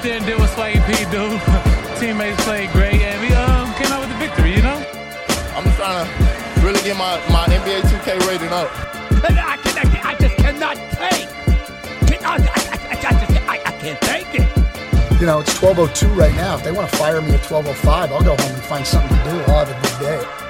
Out there and did what Swaggy P do. Teammates played great, and we um, came out with the victory, you know? I'm just trying to really get my, my NBA 2K rating up. I, can, I, can, I just cannot take. Can, I, I, I, just, I, I can't take it. You know, it's 12.02 right now. If they want to fire me at 12.05, I'll go home and find something to do. I'll have a good day.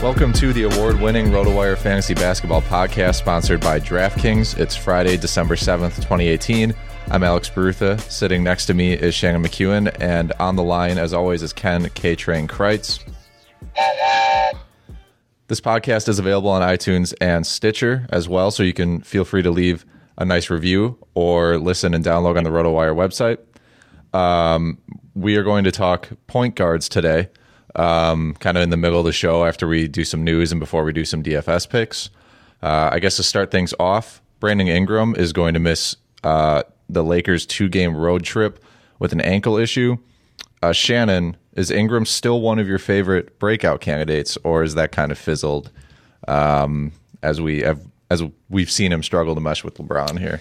Welcome to the award winning RotoWire Fantasy Basketball Podcast sponsored by DraftKings. It's Friday, December 7th, 2018. I'm Alex Barutha. Sitting next to me is Shannon McEwen, and on the line, as always, is Ken K Train Crites. This podcast is available on iTunes and Stitcher as well, so you can feel free to leave a nice review or listen and download on the RotoWire website. Um, we are going to talk point guards today, um, kind of in the middle of the show after we do some news and before we do some DFS picks. Uh, I guess to start things off, Brandon Ingram is going to miss uh, the Lakers' two game road trip with an ankle issue. Uh, Shannon, is Ingram still one of your favorite breakout candidates, or is that kind of fizzled um, as we have as we've seen him struggle to mesh with LeBron here?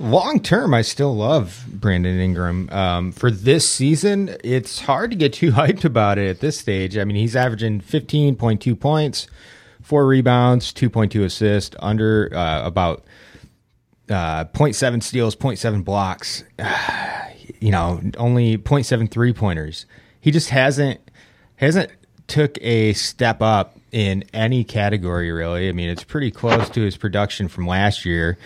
Long term, I still love Brandon Ingram. Um, for this season, it's hard to get too hyped about it at this stage. I mean, he's averaging 15.2 points, four rebounds, 2.2 assists, under uh, about uh, 0.7 steals, 0.7 blocks, you know, only 0.7 three pointers. He just hasn't hasn't took a step up in any category really. I mean, it's pretty close to his production from last year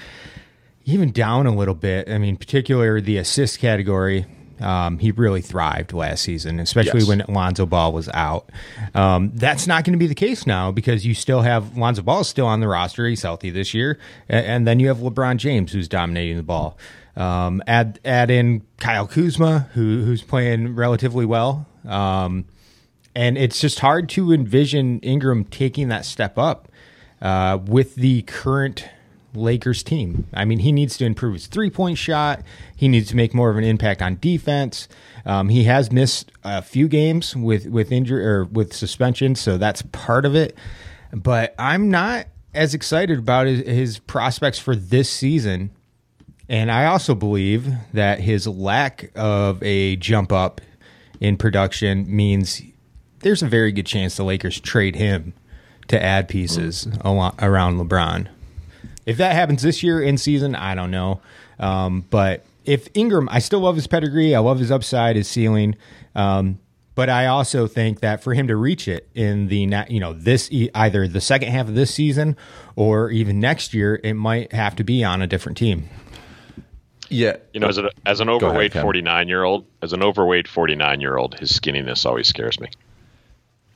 even down a little bit. I mean, particularly the assist category. Um, he really thrived last season, especially Yes. when Lonzo Ball was out. Um, that's not going to be the case now because you still have Lonzo Ball is still on the roster. He's healthy this year, and, and then you have LeBron James who's dominating the ball. Um, add add in Kyle Kuzma who who's playing relatively well. Um, and it's just hard to envision Ingram taking that step up uh, with the current Lakers team. I mean, he needs to improve his three point shot. He needs to make more of an impact on defense. Um, he has missed a few games with with injury or with suspension, so that's part of it. But I'm not as excited about his, his prospects for this season. And I also believe that his lack of a jump up in production means there's a very good chance the Lakers trade him to add pieces alo- around LeBron. If that happens this year in season, I don't know. Um, but if Ingram, I still love his pedigree. I love his upside, his ceiling. Um, but I also think that for him to reach it in the you know this e- either the second half of this season or even next year, it might have to be on a different team. Yeah, You know, as, a, as an overweight 49 year old, as an overweight 49 year old, his skinniness always scares me.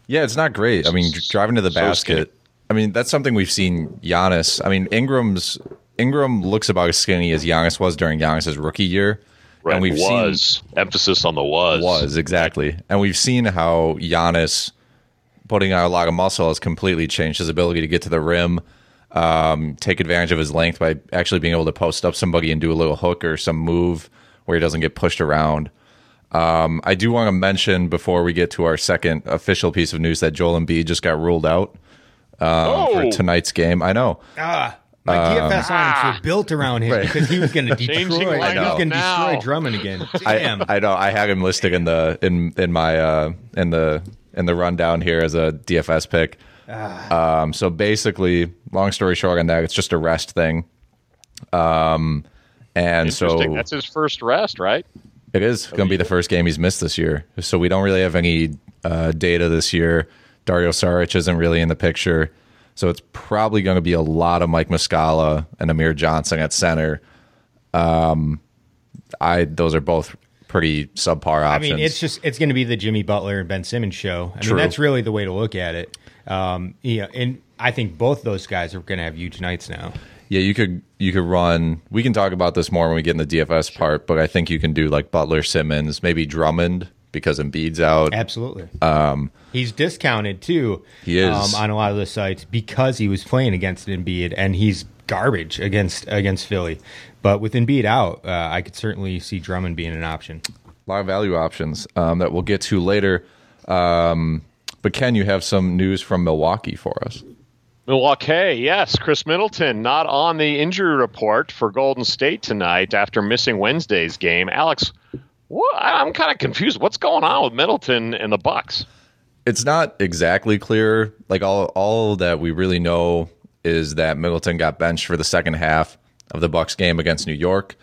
Yeah, it's not great. I mean, driving to the So basket. skinny. I mean, that's something we've seen Giannis. I mean, Ingram's Ingram looks about as skinny as Giannis was during Giannis's rookie year, Right. and we've was emphasis on the was. was exactly, and we've seen how Giannis putting on a lot of muscle has completely changed his ability to get to the rim, um, take advantage of his length by actually being able to post up somebody and do a little hook or some move where he doesn't get pushed around. Um, I do want to mention before we get to our second official piece of news that Joel Embiid just got ruled out um, for Oh! tonight's game. I know. Ah, my DFS lineups were built around him Right. because he was going to Changing destroy. He was going to destroy Drummond again. I, Damn. I know. I had him listed in the in in my uh, in the in the rundown here as a DFS pick. Um, so basically, long story short on that, it's just a rest thing. Um, and so That's his first rest, right? It is going to be the first game he's missed this year. So we don't really have any uh, data this year. Dario Saric isn't really in the picture. So it's probably going to be a lot of Mike Muscala and Amir Johnson at center. Um, I those are both pretty subpar options. I mean, it's just it's going to be the Jimmy Butler and Ben Simmons show. I True. mean, that's really the way to look at it. Um, yeah, and I think both those guys are going to have huge nights now. yeah, you could you could run. We can talk about this more when we get in the DFS part, but I think you can do like Butler, Simmons, maybe Drummond because Embiid's out. Absolutely. he's discounted too. He is. um, on a lot of the sites because he was playing against Embiid, and he's garbage against against Philly. But with Embiid out, uh, I could certainly see Drummond being an option. a lot of value options um, that we'll get to later. Um, but Ken, you have some news from Milwaukee for us. Milwaukee, yes. Khris Middleton not on the injury report for Golden State tonight after missing Wednesday's game. Alex, what, I'm kind of confused. What's going on with Middleton and the Bucks? It's not exactly clear. Like all, all that we really know is that Middleton got benched for the second half of the Bucks game against New York.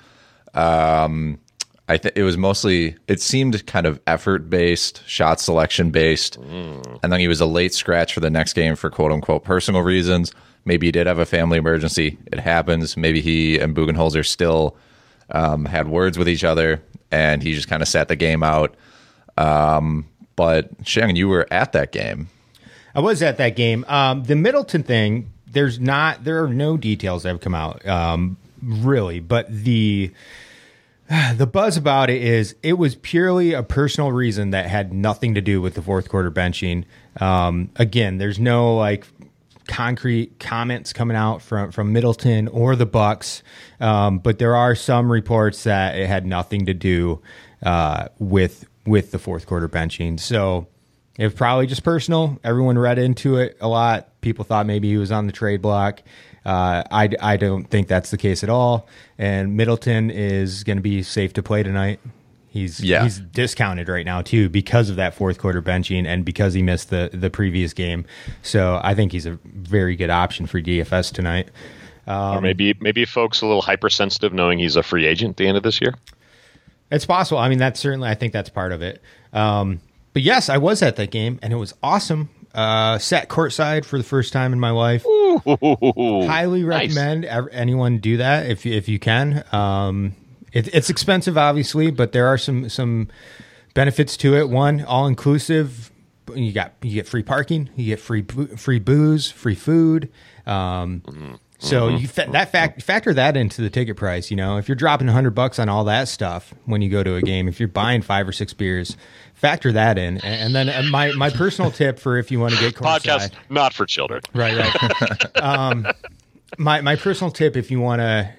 Um, I think it was mostly. It seemed kind of effort based, shot selection based, and then he was a late scratch for the next game for quote unquote personal reasons. Maybe he did have a family emergency. It happens. Maybe he and Budenholzer still um, had words with each other, and he just kind of sat the game out. Um, but Shannon, you were at that game. I was at that game. Um, the Middleton thing, there's not, there are no details that have come out, um, really. But the the buzz about it is it was purely a personal reason that had nothing to do with the fourth quarter benching. Um, again, there's no like concrete comments coming out from from Middleton or the Bucks, um, but there are some reports that it had nothing to do uh, with with the fourth quarter benching. So it probably just personal. Everyone read into it a lot. People thought maybe he was on the trade block. Uh, I, I don't think that's the case at all. And Middleton is going to be safe to play tonight. He's Yeah. he's discounted right now too because of that fourth quarter benching and because he missed the the previous game. So I think he's a very good option for DFS tonight. Um, or maybe maybe folks a little hypersensitive knowing he's a free agent at the end of this year. It's possible. I mean, that's certainly. I think that's part of it. Um, but yes, I was at that game and it was awesome. Uh, sat courtside for the first time in my life. Highly Nice. recommend ev- anyone do that if you- if you can. Um, it, it's expensive, obviously, but there are some some benefits to it. One, all inclusive. You got you get free parking, you get free free booze, free food. Um, so you fa- that fact factor that into the ticket price. You know, if you're dropping hundred bucks on all that stuff when you go to a game, if you're buying five or six beers, factor that in. And, and then uh, my my personal tip for if you want to get courtside, Podcast not for children. Right, right. um, my my personal tip if you want to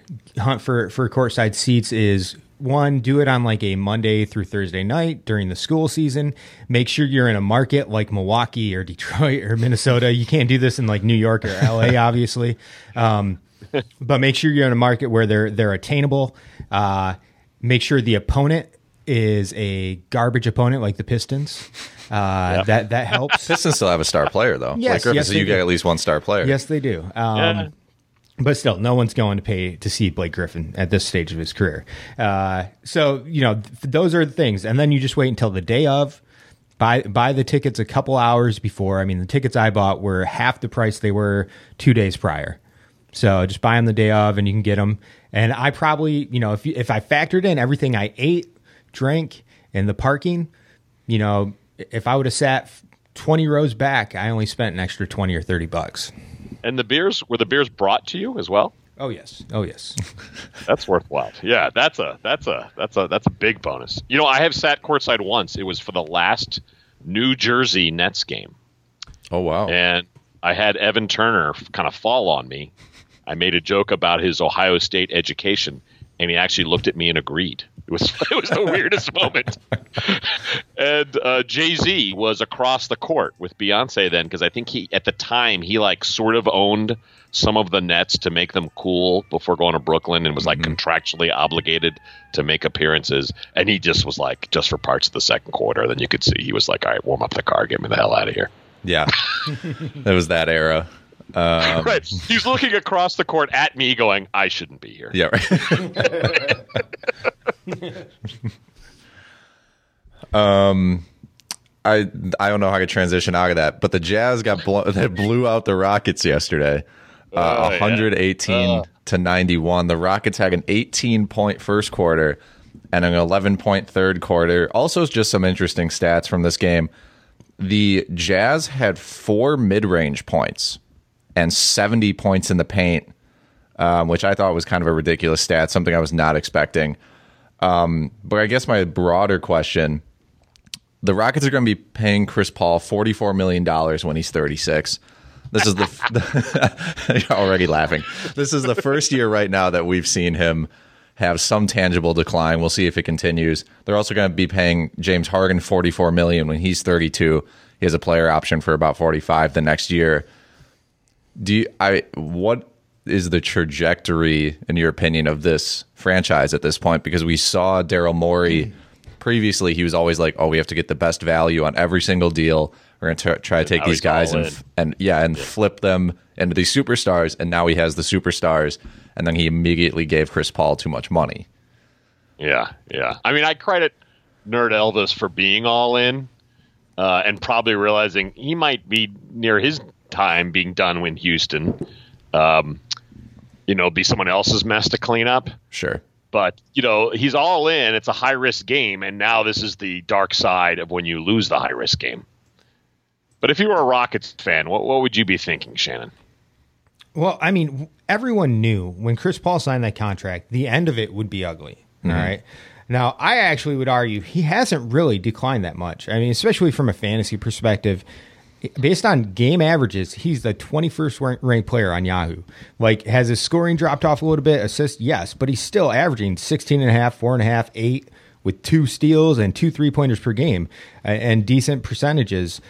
hunt for for courtside seats is one do it on like a Monday through Thursday night during the school season. Make sure you're in a market like Milwaukee or Detroit or Minnesota. You can't do this in like New York or LA, obviously. Um, but make sure you're in a market where they're they're attainable. Uh, make sure the opponent is a garbage opponent like the Pistons. Uh, That that helps. Pistons still have a star player though. Yes, like Griffin, yes, so you get at least one star player. Yes, they do. Um, Yeah. But still, no one's going to pay to see Blake Griffin at this stage of his career. Uh, so you know th- those are the things, and then you just wait until the day of. Buy buy the tickets a couple hours before. I mean, the tickets I bought were half the price they were two days prior. So just buy them the day of, and you can get them. And I probably, you know, if if I factored in everything I ate, drank, and the parking, you know, if I would have sat twenty rows back, I only spent an extra twenty or thirty bucks. And the beers were the beers brought to you as well? Oh yes, oh yes. That's worthwhile. Yeah, that's a that's a that's a that's a big bonus. You know, I have sat courtside once. It was for the last New Jersey Nets game, Oh wow. and I had Evan Turner kind of fall on me. I made a joke about his Ohio State education, and he actually looked at me and agreed. It was it was the weirdest moment. and uh, Jay Z was across the court with Beyonce then because I think he at the time he like sort of owned some of the Nets to make them cool before going to Brooklyn and was like contractually obligated to make appearances. And he just was like just for parts of the second quarter. Then you could see he was like, all right, warm up the car, get me the hell out of here. Yeah. it was that era. Um, right. He's looking across the court at me, going, "I shouldn't be here." Yeah, right. um, I I don't know how to transition out of that, but the Jazz got blow, they blew out the Rockets yesterday, uh, Oh, yeah. 118 to 91. The Rockets had an 18 point first quarter and an 11 point third quarter. Also, just some interesting stats from this game. The Jazz had four mid range points and 70 points in the paint um, which I thought was kind of a ridiculous stat, something I was not expecting. Um, but I guess my broader question the Rockets are going to be paying Chris Paul $44 million when he's 36. This is the, you're already laughing. This is the first year right now that we've seen him have some tangible decline. We'll see if it continues. They're also going to be paying James Harden 44 million when he's 32. He has a player option for about 45 the next year. Do you, I what is the trajectory in your opinion of this franchise at this point? Because we saw Daryl Morey previously he was always like oh we have to get the best value on every single deal. We're going to try to take these guys and f- and yeah and flip them into these superstars and now he has the superstars and then he immediately gave Chris Paul too much money. Yeah, yeah. I mean, I credit Nerd Elvis for being all in uh, and probably realizing he might be near his time being done in Houston. Um, you know, be someone else's mess to clean up. sure But you know, he's all in. It's a high risk game, and now this is the dark side of when you lose the high risk game. But if you were a Rockets fan, what what would you be thinking, Shannon? Well, I mean, everyone knew when Chris Paul signed that contract, the end of it would be ugly. all right. Now, I actually would argue he hasn't really declined that much. I mean, especially from a fantasy perspective. Based on game averages, he's the 21st ranked player on Yahoo. Like, has his scoring dropped off a little bit? Assist, yes, but he's still averaging 16 and a half, four and a half, eight with two steals and two three pointers per game and decent percentages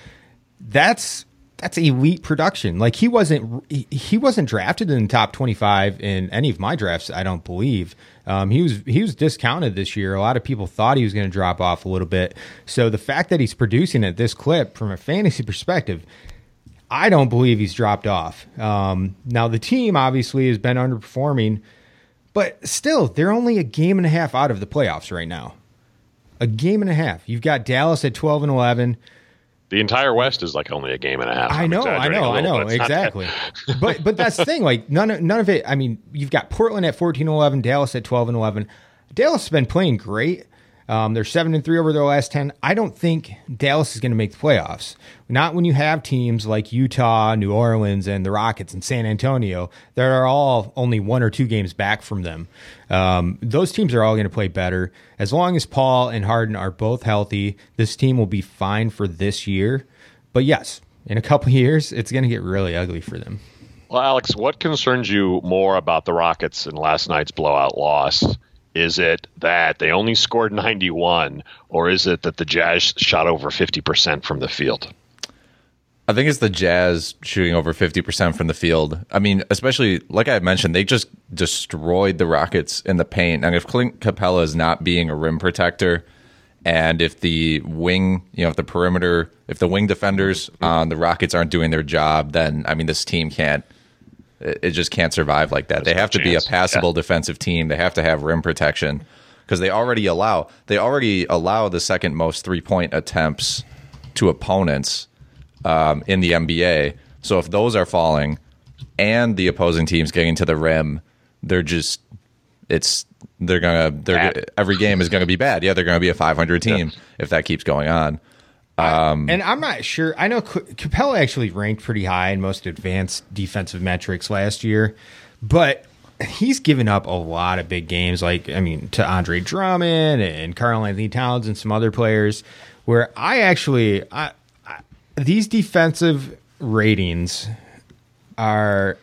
that's that's elite production. Like he wasn't he, wasn't drafted in the top twenty five in any of my drafts. I don't believe um, he was he was discounted this year. A lot of people thought he was going to drop off a little bit. So the fact that he's producing at this clip from a fantasy perspective. I don't believe he's dropped off. Um, now the team obviously has been underperforming, but still they're only a game and a half out of the playoffs right now. A game and a half. You've got Dallas at twelve and eleven. The entire West is like only a game and a half. I know, I know, I know, but it's not that- exactly. but but that's the thing. Like none of, none of it. I mean, you've got Portland at fourteen and eleven, Dallas at twelve and eleven. Dallas has been playing great. Um, they're seven and three over their last ten. I don't think Dallas is going to make the playoffs. Not when you have teams like Utah, New Orleans, and the Rockets and San Antonio that are all only one or two games back from them. Um, those teams are all going to play better as long as Paul and Harden are both healthy. This team will be fine for this year. But yes, in a couple years, it's going to get really ugly for them. Well, Alex, what concerns you more about the Rockets in last night's blowout loss? Is it that they only scored 91, or is it that the Jazz shot over 50% from the field? I think it's the Jazz shooting over 50% from the field. I mean, especially like I mentioned, they just destroyed the Rockets in the paint. And if Clint Capela is not being a rim protector, and if the wing, you know, if the perimeter, if the wing defenders on the Rockets aren't doing their job, then I mean, this team can't. It just can't survive like that. There's they have no to be a passable Yeah. defensive team. They have to have rim protection because they already allow they already allow the second most three point attempts to opponents um, in the NBA. So if those are falling and the opposing team's getting to the rim, they're just it's they're gonna they're Bad. every game is gonna be bad. Yeah, they're gonna be a 500 team if that keeps going on. Um, and I'm not sure. I know Capela actually ranked pretty high in most advanced defensive metrics last year, but he's given up a lot of big games. Like I mean, to Andre Drummond and Karl-Anthony Towns and some other players. Where I actually, I, I, these defensive ratings are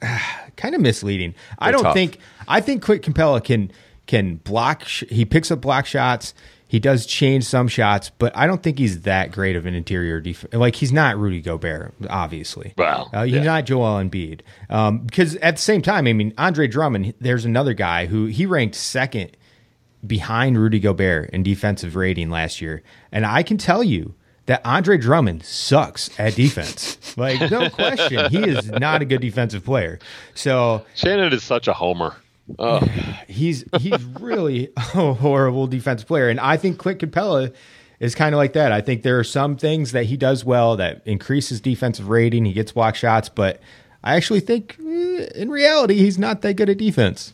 kind of misleading. I They're don't tough. think I think Quick Capela can can block. Sh- he picks up block shots. He does change some shots, but I don't think he's that great of an interior defense. Like he's not Rudy Gobert, obviously. Well, uh, he's yeah. not Joel Embiid. Um, because at the same time, I mean, Andre Drummond. There's another guy who he ranked second behind Rudy Gobert in defensive rating last year, and I can tell you that Andre Drummond sucks at defense. like no question, he is not a good defensive player. So Shannon is such a homer. Oh, he's he's really a horrible defensive player, and I think Clint Capela is kind of like that. I think there are some things that he does well that increases defensive rating. He gets block shots, but I actually think eh, in reality he's not that good at defense.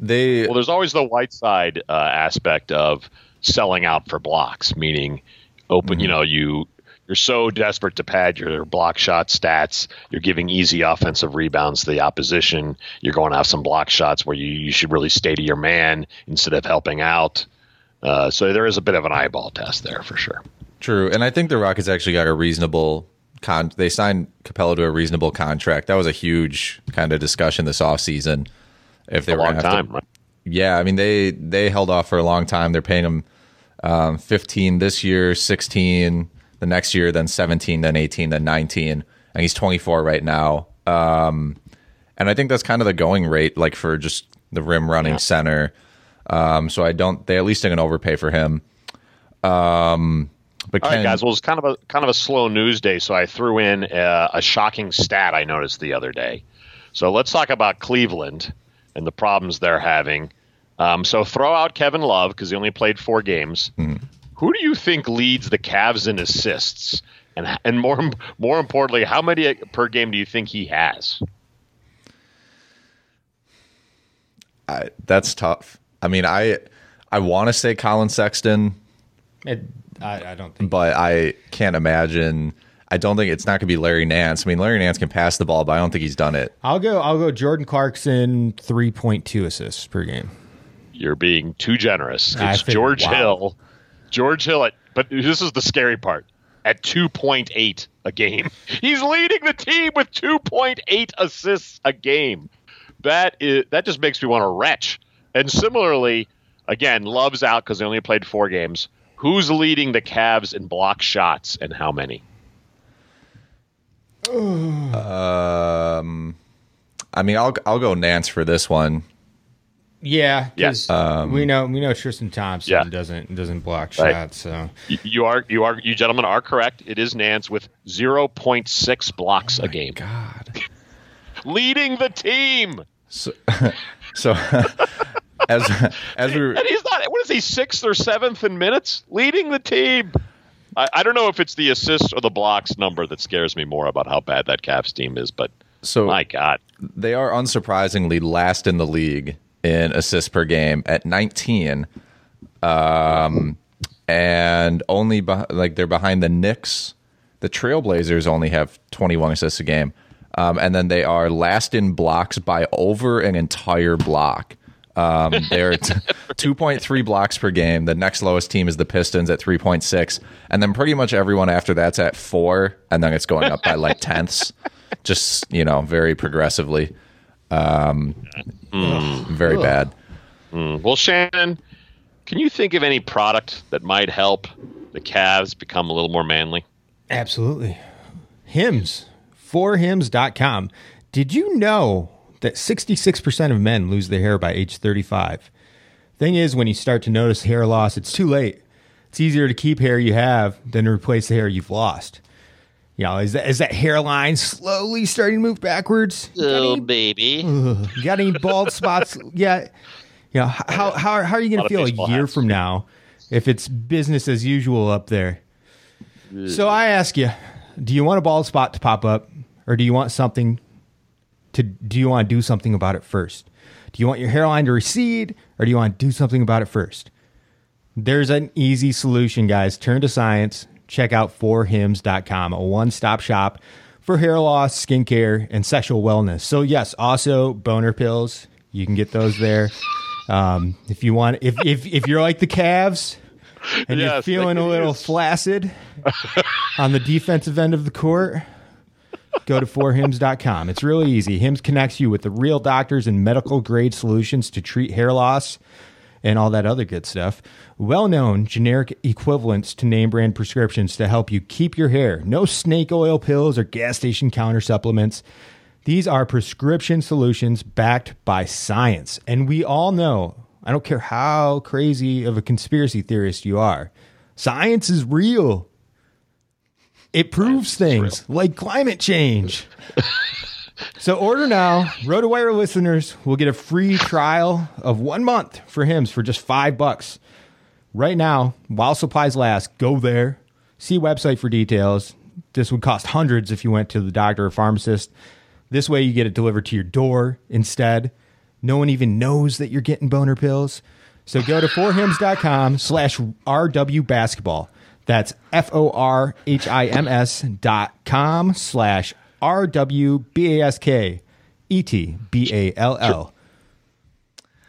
They well, there's always the white side uh, aspect of selling out for blocks, meaning open. You know, you you're so desperate to pad your block shot stats. You're giving easy offensive rebounds to the opposition. You're going to have some block shots where you, you should really stay to your man instead of helping out. Uh, so there is a bit of an eyeball test there for sure. True, and I think the Rockets actually got a reasonable con. They signed Capela to a reasonable contract. That was a huge kind of discussion this offseason. If they A were long time, to, right? yeah, I mean they they held off for a long time. They're paying him um, fifteen this year, sixteen the next year, then seventeen, then eighteen, then nineteen, and he's twenty four right now. Um, and I think that's kind of the going rate, like for just the rim running center. Um, so I don't. They at least didn't overpay for him. Um, but All Ken, right, guys. Well, it's kind of a kind of a slow news day, so I threw in uh, a shocking stat I noticed the other day. So let's talk about Cleveland and the problems they're having. Um, so throw out Kevin Love because he only played four games. Who do you think leads the Cavs in assists? And and more more importantly, how many per game do you think he has? I, that's tough. I mean, I I want to say Collin Sexton, It, I, I don't think. but I can't imagine. I don't think it's not going to be Larry Nance. I mean, Larry Nance can pass the ball, but I don't think he's done it. I'll go. I'll go. Jordan Clarkson, three point two assists per game. You're being too generous. It's think- George wow. Hill. George Hill but this is the scary part. At 2.8 a game. He's leading the team with 2.8 assists a game. That is that just makes me want to retch. And similarly, again, Love's out because they only played four games. Who's leading the Cavs in block shots and how many? Um, I mean, I'll I'll go Nance for this one. Yeah, Yes. because we um, know we know Tristan Thompson Yeah. doesn't doesn't block Right. shots. So You, are you are you gentlemen are correct. It is Nance with 0.6 blocks a oh game. God. Leading the team. So, so as as we were, And he's not. What is he? Sixth or seventh in minutes, leading the team. I, I don't know if it's the assists or the blocks number that scares me more about how bad that Cavs team is. But so my God, they are unsurprisingly last in the league in assists per game at 19 um and only beh- like they're behind the Knicks. The Trailblazers only have 21 assists a game um and then they are last in blocks by over an entire block. Um they're t- 2.3 blocks per game. The next lowest team is the Pistons at 3.6 and then pretty much everyone after that's at 4 and then it's going up by like tenths. Just you know very progressively. Um, very bad. Mm. Well, Shannon, can you think of any product that might help the Cavs become a little more manly? Absolutely. Hims. Forhims.com. Did you know that 66% of men lose their hair by age 35? Thing is, when you start to notice hair loss, it's too late. It's easier to keep hair you have than to replace the hair you've lost. You know, is that, is that hairline slowly starting to move backwards? Oh, baby. Ugh, got any bald spots? Yeah. You know, how, how, how are you going to feel a year hats. from now if it's business as usual up there? So I ask you, do you want a bald spot to pop up or do you want something to do you want to do something about it first? Do you want your hairline to recede or do you want to do something about it first? There's an easy solution, guys. Turn to science. Check out forhims.com, a one-stop shop for hair loss, skincare, and sexual wellness. So yes, also boner pills. You can get those there. Um, if you want, if if if you're like the Cavs and you're feeling a little use- flaccid on the defensive end of the court, go to forhims.com. It's really easy. Hims connects you with the real doctors and medical grade solutions to treat hair loss and all that other good stuff. Well known generic equivalents to name brand prescriptions to help you keep your hair. No snake oil pills or gas station counter supplements. These are prescription solutions backed by science. And we all know, I don't care how crazy of a conspiracy theorist you are, science is real. It proves things like climate change. so order now. RotoWire listeners will get a free trial of one month for Hims for just five bucks. Right now, while supplies last, go there. See website for details. This would cost hundreds if you went to the doctor or pharmacist. This way you get it delivered to your door instead. No one even knows that you're getting boner pills. So go to forhims.com slash RW basketball. That's F O R H I M S dot com slash R W B A S K E T B A L L.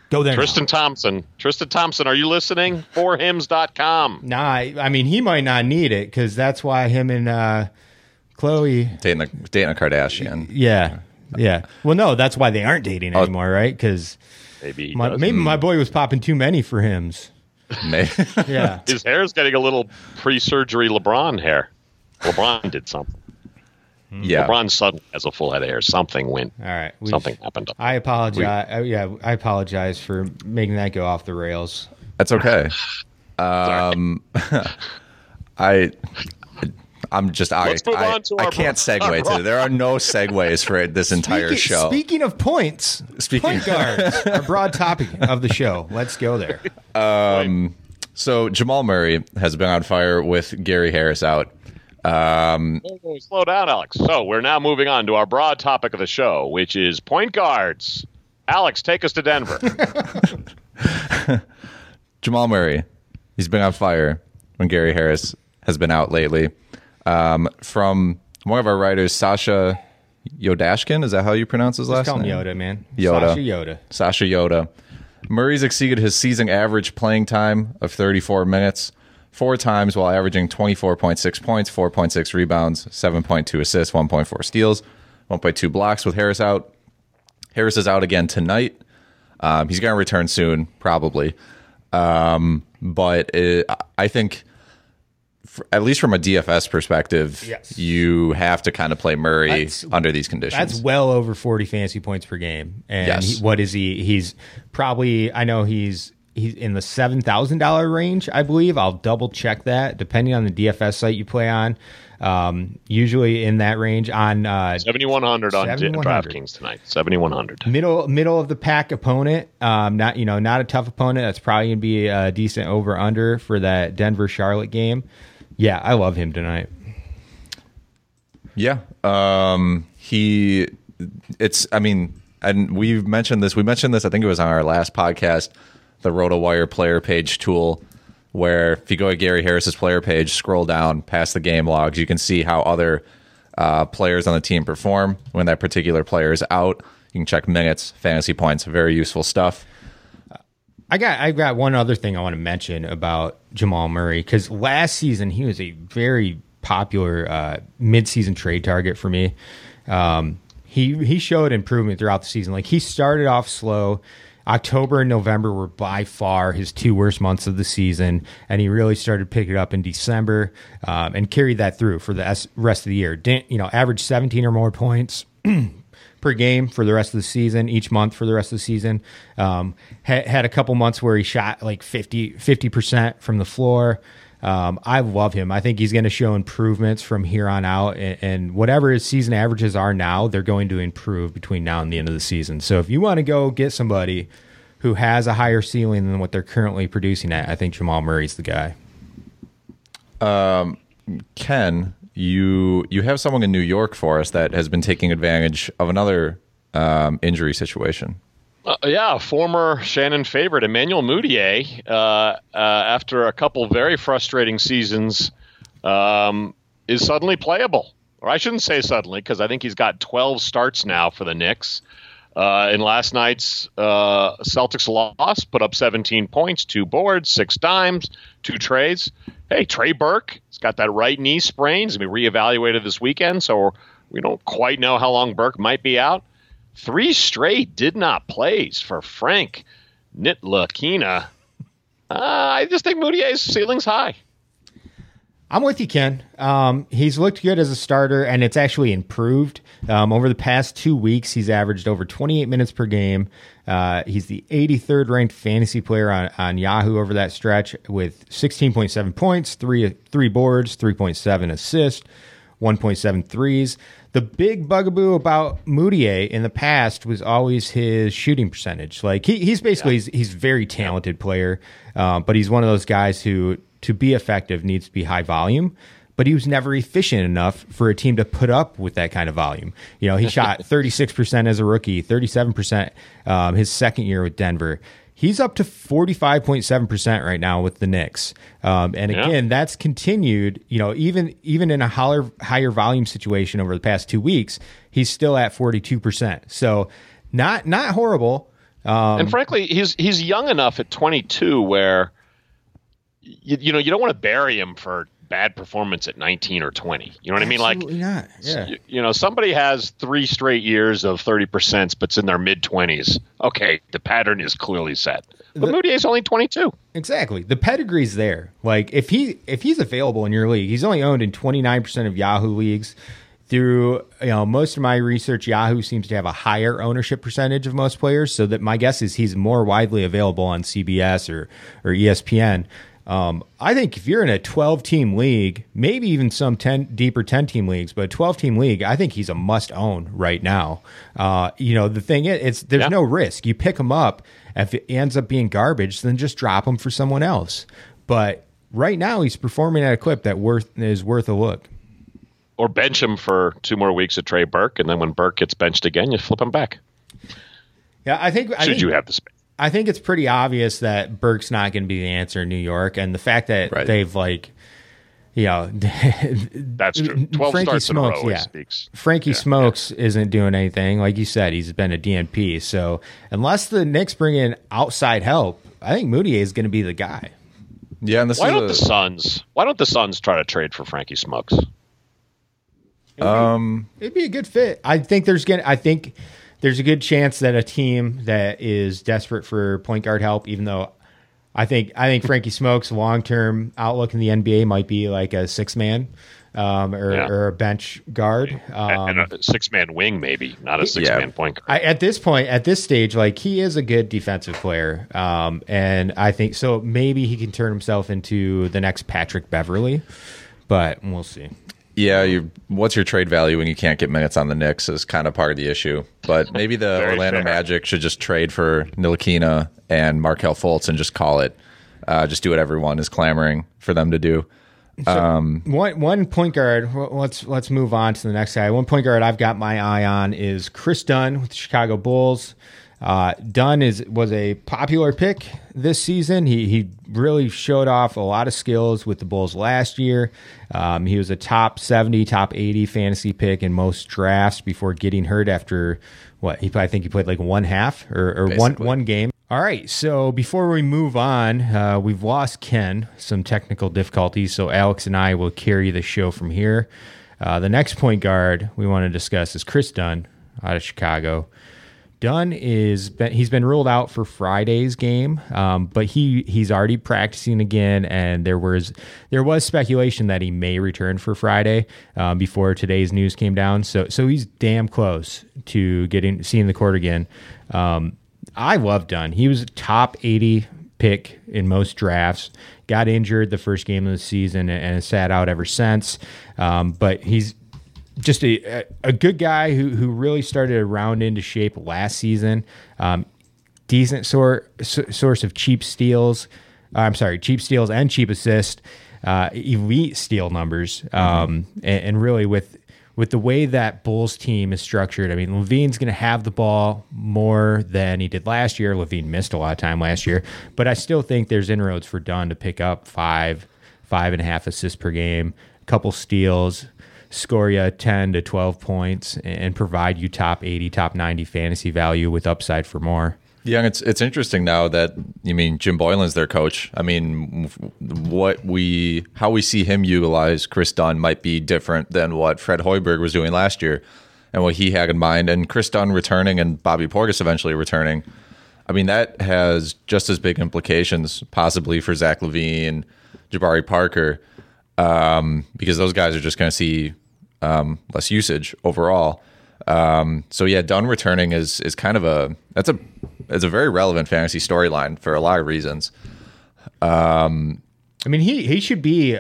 Go there. now. Tristan Thompson. Tristan Thompson, are you listening? Forhims.com. Nah, I, I mean, he might not need it because that's why him and uh, Khloe. Dating a, dating a Kardashian. Yeah. Yeah. Well, no, that's why they aren't dating Oh. anymore, right? Because Maybe he my, does. maybe my boy was popping too many for hims. May- Yeah. His hair's getting a little pre-surgery LeBron hair. LeBron did something. Yeah. LeBron suddenly has a full head of hair. Something went. All right. we've- Something happened. I apologize. I, yeah, I apologize for making that go off the rails. That's okay. Um, I, I'm just I, I, I can't segue today. There are no segues for this entire Speaking, show. speaking of points, Speaking- point guards, our broad topic of the show. Let's go there. Um so Jamal Murray has been on fire with Gary Harris out. Um, Whoa, whoa, slow down, Alex. So we're now moving on to our broad topic of the show, which is point guards. Alex, take us to Denver. Jamal Murray, he's been on fire when Gary Harris has been out lately. Um, from one of our writers, Sasha Yodashkin, is that how you pronounce his Just last call him name? Yoda, man. Yoda. Sasha Yoda. Sasha Yoda. Murray's exceeded his season average playing time of 34 minutes four times while averaging 24.6 points, 4.6 rebounds, 7.2 assists, 1.4 steals, 1.2 blocks with Harris out. Harris is out again tonight. Um, he's going to return soon, probably. Um, but it, I think, f at least from a DFS perspective, Yes. you have to kind of play Murray That's- under these conditions. That's well over 40 fantasy points per game. And Yes. he, what is he? He's probably, I know he's he's in the $7,000 range, I believe. I'll double check that depending on the DFS site you play on. Um, usually in that range on uh, 7100 on DraftKings tonight. 7100. middle middle of the pack opponent. Um, not you know not a tough opponent. That's probably gonna be a decent over under for that Denver Charlotte game. Yeah, I love him tonight. Yeah. Um, he, it's, I mean, and we've mentioned this, we mentioned this, I think it was on our last podcast, the RotoWire player page tool, where if you go to Gary Harris's player page, scroll down past the game logs, you can see how other uh, players on the team perform when that particular player is out. You can check minutes, fantasy points, very useful stuff. I got I got one other thing I want to mention about Jamal Murray because last season he was a very popular uh, midseason trade target for me. Um, he he showed improvement throughout the season. Like he started off slow. October and November were by far his two worst months of the season, and he really started picking it up in December um, and carried that through for the rest of the year. Didn't, you know, averaged 17 or more points per game for the rest of the season, each month for the rest of the season. Um, had, had a couple months where he shot like 50 percent from the floor. Um, I love him. I think he's going to show improvements from here on out, and, and whatever his season averages are now, they're going to improve between now and the end of the season. So if you want to go get somebody who has a higher ceiling than what they're currently producing at, I think Jamal Murray's the guy. Um, Ken, you you have someone in New York for us that has been taking advantage of another um, injury situation. Uh, yeah, former Shannon favorite Emmanuel Mudiay, uh, uh, after a couple very frustrating seasons, um, is suddenly playable. Or I shouldn't say suddenly, because I think he's got 12 starts now for the Knicks. Uh, in last night's uh, Celtics loss, put up 17 points, two boards, six dimes, two trades. Hey, Trey Burke, he's got that right knee sprain. He's going to be reevaluated this weekend, so we don't quite know how long Burke might be out. Three straight did not plays for Frank Ntilikina. Uh, I just think Mudiay's ceiling's high. I'm with you, Ken. Um, he's looked good as a starter, and it's actually improved. Um, over the past two weeks, he's averaged over 28 minutes per game. Uh, he's the 83rd ranked fantasy player on, on Yahoo over that stretch with 16.7 points, three three boards, 3.7 assists, 1.7 threes. The big bugaboo about Mudiay in the past was always his shooting percentage. Like he, he's basically he's, he's a very talented player, uh, but he's one of those guys who to be effective needs to be high volume. But he was never efficient enough for a team to put up with that kind of volume. You know, he shot 36% as a rookie, 37% um, his second year with Denver. He's up to 45.7% right now with the Knicks. Um, and Yeah. again, that's continued, you know, even even in a higher higher volume situation over the past 2 weeks, he's still at 42%. So, not not horrible. Um, and frankly, he's he's young enough at 22 where you, you know you don't want to bury him for bad performance at 19 or 20. You know what I mean? Like not. Yeah. you, know, somebody has three straight years of 30%, but's in their mid 20s. Okay, the pattern is clearly set. But The- Mudiay's only 22. Exactly. The pedigree's there. Like if he if he's available in your league, he's only owned in 29% of Yahoo leagues. Through you know most of my research, Yahoo seems to have a higher ownership percentage of most players. So that my guess is he's more widely available on CBS or or ESPN. Um, I think if you're in a 12 team league, maybe even some 10 deeper 10 team leagues, but a 12 team league, I think he's a must own right now. Uh, you know, the thing is, it's there's Yeah. no risk. You pick him up. If it ends up being garbage, then just drop him for someone else. But right now, he's performing at a clip that worth is worth a look. Or bench him for two more weeks at Trey Burke, and then when Burke gets benched again, you flip him back. Yeah, I think. I Should think, you have the space? I think it's pretty obvious that Burke's not going to be the answer in New York, and the fact that Right. they've like, you know, That's true. 12 Frankie starts Smokes, in a row yeah. speaks. Frankie Yeah, Smokes isn't doing anything. Like you said, he's been a DNP. So unless the Knicks bring in outside help, I think Mudiay is going to be the guy. Yeah, and this Why is don't a- the Suns? Why don't the Suns try to trade for Frankie Smokes? um It'd be a good fit. I think there's gonna. I think there's a good chance that a team that is desperate for point guard help, even though I think I think Frankie Smokes' long term outlook in the NBA might be like a six man um, or, Yeah. or a bench guard. Um, and a six man wing, maybe, not a six man point guard. I, at this point, at this stage, like he is a good defensive player, um, and I think so. Maybe he can turn himself into the next Patrick Beverley, but we'll see. Yeah, you. What's your trade value when you can't get minutes on the Knicks is kind of part of the issue. But maybe the Orlando fair. Magic should just trade for Ntilikina and Markelle Fultz and just call it. Uh, just do what everyone is clamoring for them to do. Um, One one point guard. Let's let's move on to the next guy. One point guard I've got my eye on is Kris Dunn with the Chicago Bulls. Uh, Dunn is was a popular pick this season. He he really showed off a lot of skills with the Bulls last year. Um, he was a top seventy, top eighty fantasy pick in most drafts before getting hurt after what he I think he played like one half or, or one one game. All right, so before we move on, uh, we've lost Ken, some technical difficulties, so Alex and I will carry the show from here. Uh, the next point guard we want to discuss is Kris Dunn out of Chicago. Dunn is been, he's been ruled out for Friday's game, um, but he he's already practicing again, and there was there was speculation that he may return for Friday um, before today's news came down. So so he's damn close to getting seeing the court again. Um, I love Dunn. He was a top eighty pick in most drafts. Got injured the first game of the season and, sat out ever since. Um, but he's just a, a good guy who, who really started to round into shape last season. Um, decent sort source of cheap steals. Uh, I'm sorry, cheap steals and cheap assist. Uh, elite steal numbers. Um, and, and really with with the way that Bulls team is structured, I mean, LaVine's going to have the ball more than he did last year. LaVine missed a lot of time last year, but I still think there's inroads for Dunn to pick up five, five and a half assists per game, a couple steals, score you 10 to 12 points, and provide you top 80, top 90 fantasy value with upside for more. Yeah, it's it's interesting now that you mean Jim Boylen's their coach. I mean, what we how we see him utilize Kris Dunn might be different than what Fred Hoiberg was doing last year, and what he had in mind. And Kris Dunn returning and Bobby Portis eventually returning. I mean, that has just as big implications possibly for Zach LaVine, Jabari Parker, um, because those guys are just going to see um, less usage overall. Um, so yeah, Dunn returning is is kind of a that's a it's a very relevant fantasy storyline for a lot of reasons. Um, I mean, he he should be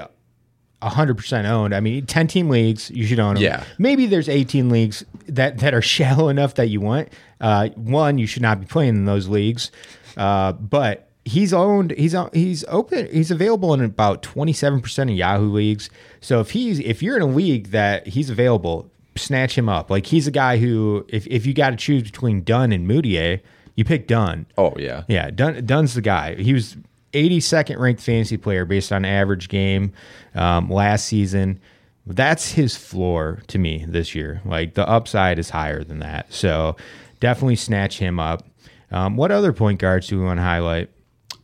hundred percent owned. I mean, ten team leagues, you should own him. Yeah. Maybe there's eighteen leagues that that are shallow enough that you want. Uh, one, you should not be playing in those leagues. Uh, but he's owned. He's he's open. He's available in about twenty seven percent of Yahoo leagues. So if he's if you're in a league that he's available, snatch him up. Like he's a guy who, if if you got to choose between Dunn and Mudiay, you pick Dunn. Oh yeah, yeah. Dunn, Dunn's the guy. He was 82nd ranked fantasy player based on average game um, last season. That's his floor to me this year. Like the upside is higher than that. So definitely snatch him up. Um, what other point guards do we want to highlight?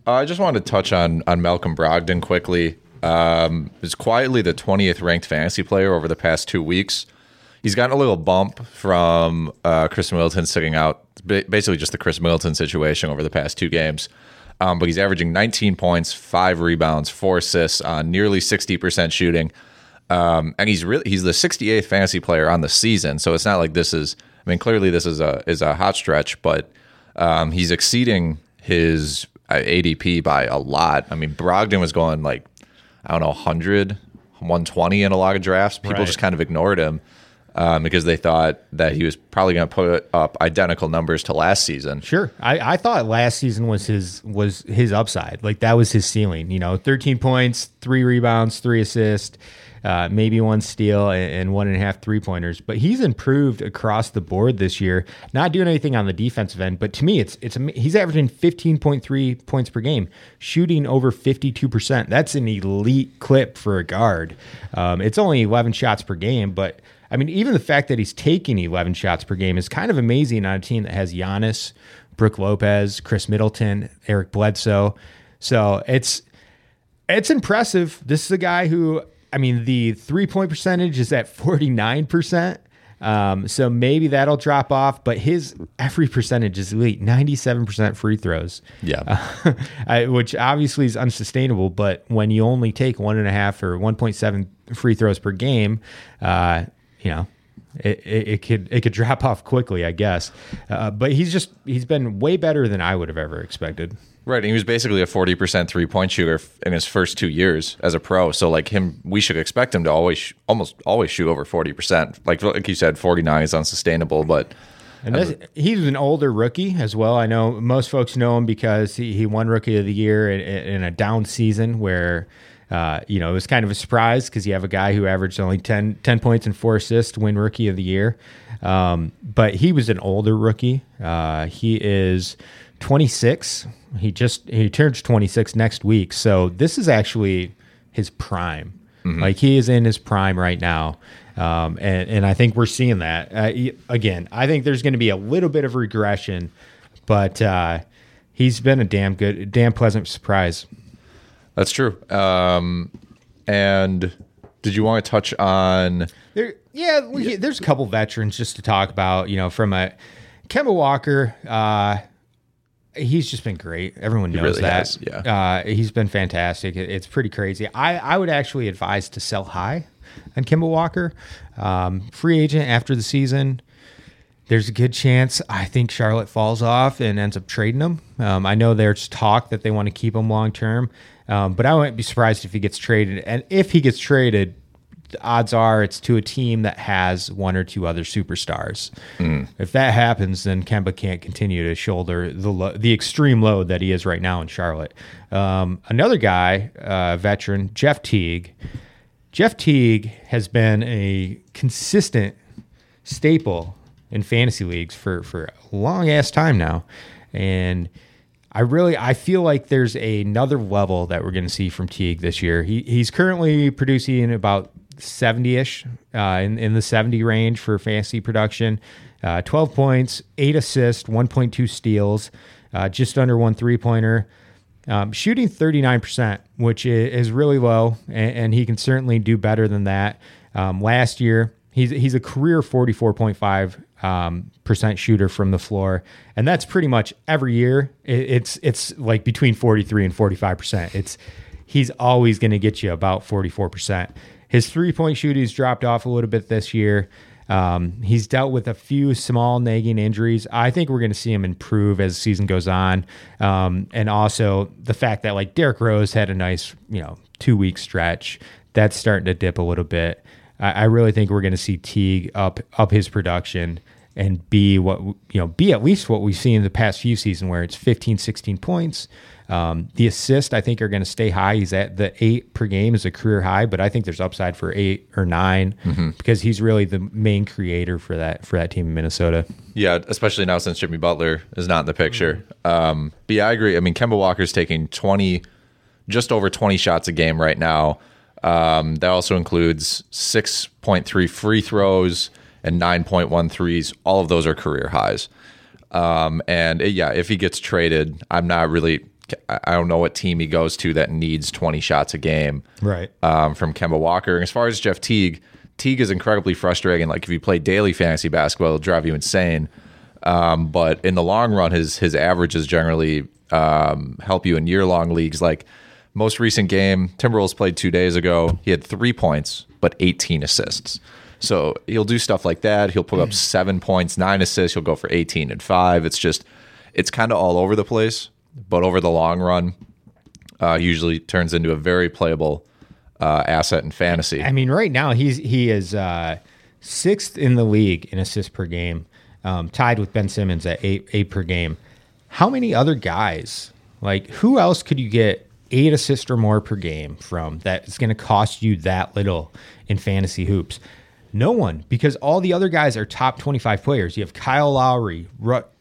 Uh, I just wanted to touch on on Malcolm Brogdon quickly. Um, is quietly the 20th ranked fantasy player over the past two weeks. He's gotten a little bump from uh, Khris Middleton sitting out, basically just the Khris Middleton situation over the past two games. Um, but he's averaging 19 points, five rebounds, four assists on nearly 60% shooting. Um, and he's really he's the 68th fantasy player on the season. So it's not like this is. I mean, clearly this is a is a hot stretch, but um, he's exceeding his ADP by a lot. I mean, Brogdon was going like I don't know 100, 120 in a lot of drafts. People Right. just kind of ignored him um, because they thought that he was probably going to put up identical numbers to last season. Sure. I, I thought last season was his was his upside. Like that was his ceiling. You know, 13 points, three rebounds, three assists, uh, maybe one steal, and, and one and a half three pointers. But he's improved across the board this year. Not doing anything on the defensive end, but to me, it's it's he's averaging 15.3 points per game, shooting over 52 percent. That's an elite clip for a guard. Um, it's only 11 shots per game, but I mean, even the fact that he's taking 11 shots per game is kind of amazing on a team that has Giannis, Brook Lopez, Khris Middleton, Eric Bledsoe. So it's it's impressive. This is a guy who, I mean, the three point percentage is at 49%. Um, so maybe that'll drop off, but his every percentage is elite 97% free throws. Yeah. I, which obviously is unsustainable. But when you only take one and a half or 1.7 free throws per game, uh, you know, it, it, it could it could drop off quickly, I guess. Uh, but he's just he's been way better than I would have ever expected. Right, and he was basically a forty percent three point shooter in his first two years as a pro. So like him, we should expect him to always, almost always shoot over forty percent. Like like you said, forty nine is unsustainable, but And this, he's an older rookie as well. I know most folks know him because he, he won Rookie of the Year in, in a down season where, uh, you know, it was kind of a surprise because you have a guy who averaged only 10, 10 points and four assists win Rookie of the Year. Um, but he was an older rookie. Uh, he is 26. He just he turns 26 next week. So this is actually his prime. Like he is in his prime right now. Um, and, and I think we're seeing that. Uh, again, I think there's going to be a little bit of regression, but uh, he's been a damn good, damn pleasant surprise. That's true. Um, and Did you want to touch on? There, yeah, we, there's a couple veterans just to talk about. You know, from a Kemba Walker, uh, he's just been great. Everyone knows really that. has, yeah. uh, he's been fantastic. It- it's pretty crazy. I, I would actually advise to sell high on Kemba Walker, um, free agent after the season. There's a good chance I think Charlotte falls off and ends up trading him. Um, I know there's talk that they want to keep him long term, um, but I wouldn't be surprised if he gets traded. And if he gets traded, the odds are it's to a team that has one or two other superstars. If that happens, then Kemba can't continue to shoulder the lo- the extreme load that he is right now in Charlotte. Um, another guy, uh, veteran Jeff Teague. Jeff Teague has been a consistent staple in fantasy leagues for for a long ass time now, and I really I feel like there's another level that we're going to see from Teague this year. He he's currently producing about 70ish uh, in in the 70 range for fantasy production. Uh, 12 points, eight assists, 1.2 steals, uh, just under one three pointer. Um, shooting 39%, which is really low, and, and he can certainly do better than that. Um, last year, he's he's a career 44.5 um, percent shooter from the floor, and that's pretty much every year. It, it's it's like between 43 and 45 percent. It's he's always going to get you about 44 percent. His three point shooting's dropped off a little bit this year. Um, he's dealt with a few small nagging injuries. I think we're going to see him improve as the season goes on. Um, and also the fact that like Derrick Rose had a nice, you know, two week stretch that's starting to dip a little bit. I, I really think we're going to see Teague up, up his production and be what, you know, be at least what we've seen in the past few seasons where it's 15, 16 points. Um, the assists, I think, are going to stay high. He's at the eight per game is a career high, but I think there's upside for eight or 9 because he's really the main creator for that for that team in Minnesota. Yeah, especially now since Jimmy Butler is not in the picture. Um, but yeah, I agree. I mean, Kemba Walker's taking 20, just over 20 shots a game right now. Um, that also includes 6.3 free throws and 9.1 threes. All of those are career highs. Um, and uh, yeah, if he gets traded, I'm not really, I I don't know what team he goes to that needs 20 shots a game Right. um, from Kemba Walker. And as far as Jeff Teague, Teague is incredibly frustrating. Like if you play daily fantasy basketball, it'll drive you insane. Um, but in the long run, his his averages generally um, help you in year long leagues. Like most recent game, Timberwolves played two days ago. He had three points, but 18 assists. So he'll do stuff like that. He'll put up seven points, nine assists. He'll go for 18 and five. It's just, it's kind of all over the place. But over the long run, uh, usually turns into a very playable uh, asset in fantasy. I mean, right now he's he is uh, sixth in the league in assists per game, um, tied with Ben Simmons at eight eight per game. How many other guys like who else could you get eight assists or more per game from that is going to cost you that little in fantasy hoops? No one, because all the other guys are top twenty five players. You have Kyle Lowry,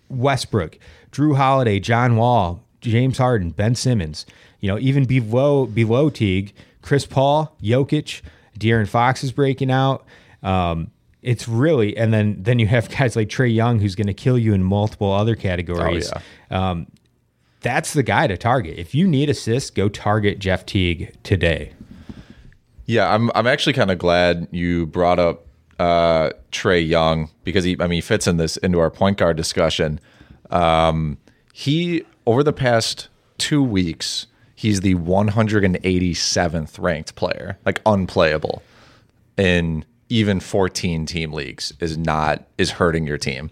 Westbrook, Jrue Holiday, John Wall, James Harden, Ben Simmons. You know, even below below Teague, Chris Paul, Jokic, De'Aaron Fox is breaking out. Um, it's really, and then then you have guys like Trae Young, who's going to kill you in multiple other categories. Um, that's the guy to target. If you need assists, go target Jeff Teague today. Yeah, I'm I'm actually kind of glad you brought up uh, Trae Young because he I mean he fits in this into our point guard discussion. Um, he over the past two weeks he's the 187th ranked player, like unplayable in even 14 team leagues is not is hurting your team.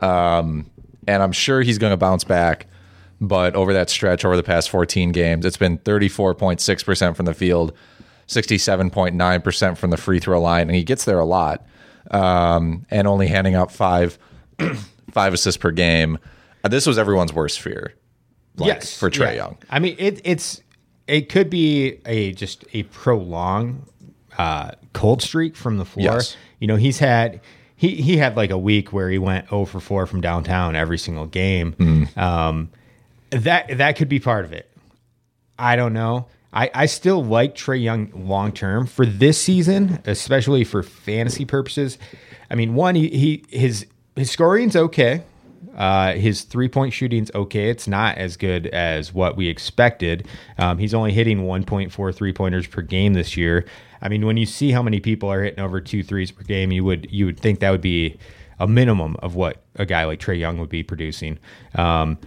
Um, and I'm sure he's going to bounce back. But over that stretch, over the past 14 games, it's been 34.6% from the field, 67.9% from the free throw line, and he gets there a lot. Um, and only handing out five five assists per game. Uh, This was everyone's worst fear. Like, for Trae yeah. Young. I mean, it, it's it could be a just a prolonged uh, cold streak from the floor. Yes. You know, he's had he he had like a week where he went 0 for 4 from downtown every single game. Mm-hmm. Um, that that could be part of it. I don't know. I, I still like Trae Young long term for this season, especially for fantasy purposes. I mean, one he, he his his scoring's okay. Uh, his three point shooting's okay. It's not as good as what we expected. Um, he's only hitting 1.4 three pointers per game this year. I mean, when you see how many people are hitting over two threes per game, you would you would think that would be a minimum of what a guy like Trae Young would be producing. Um,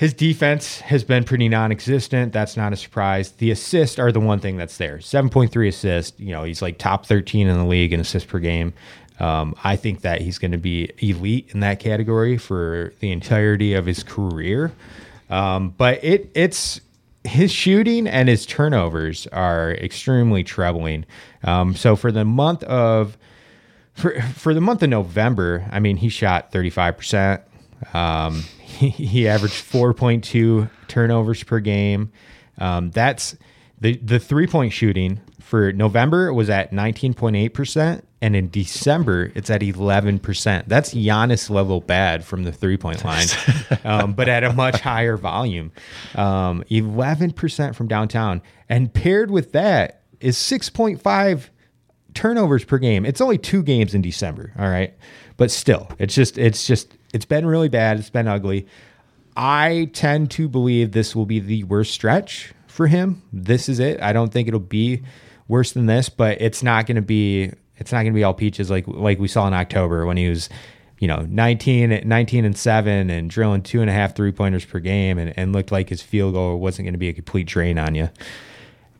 his defense has been pretty non-existent. That's not a surprise. The assists are the one thing that's there. 7.3 assists. You know, he's like top 13 in the league in assists per game. Um, I think that he's going to be elite in that category for the entirety of his career. Um, but it it's his shooting and his turnovers are extremely troubling. Um, so for the month of for for the month of November, I mean, he shot 35 percent. Um, he, he averaged 4.2 turnovers per game. Um, that's the the three point shooting for November was at 19.8 percent, and in December it's at 11 percent. That's Giannis level bad from the three point line, um, but at a much higher volume. Um, 11 percent from downtown, and paired with that is 6.5 turnovers per game. It's only two games in December, all right, but still, it's just it's just it's been really bad. It's been ugly. I tend to believe this will be the worst stretch for him. This is it. I don't think it'll be worse than this, but it's not going to be it's not going to be all peaches like like we saw in October when he was you know 19 19 and 7 and drilling two and a half three pointers per game and, and looked like his field goal wasn't going to be a complete drain on you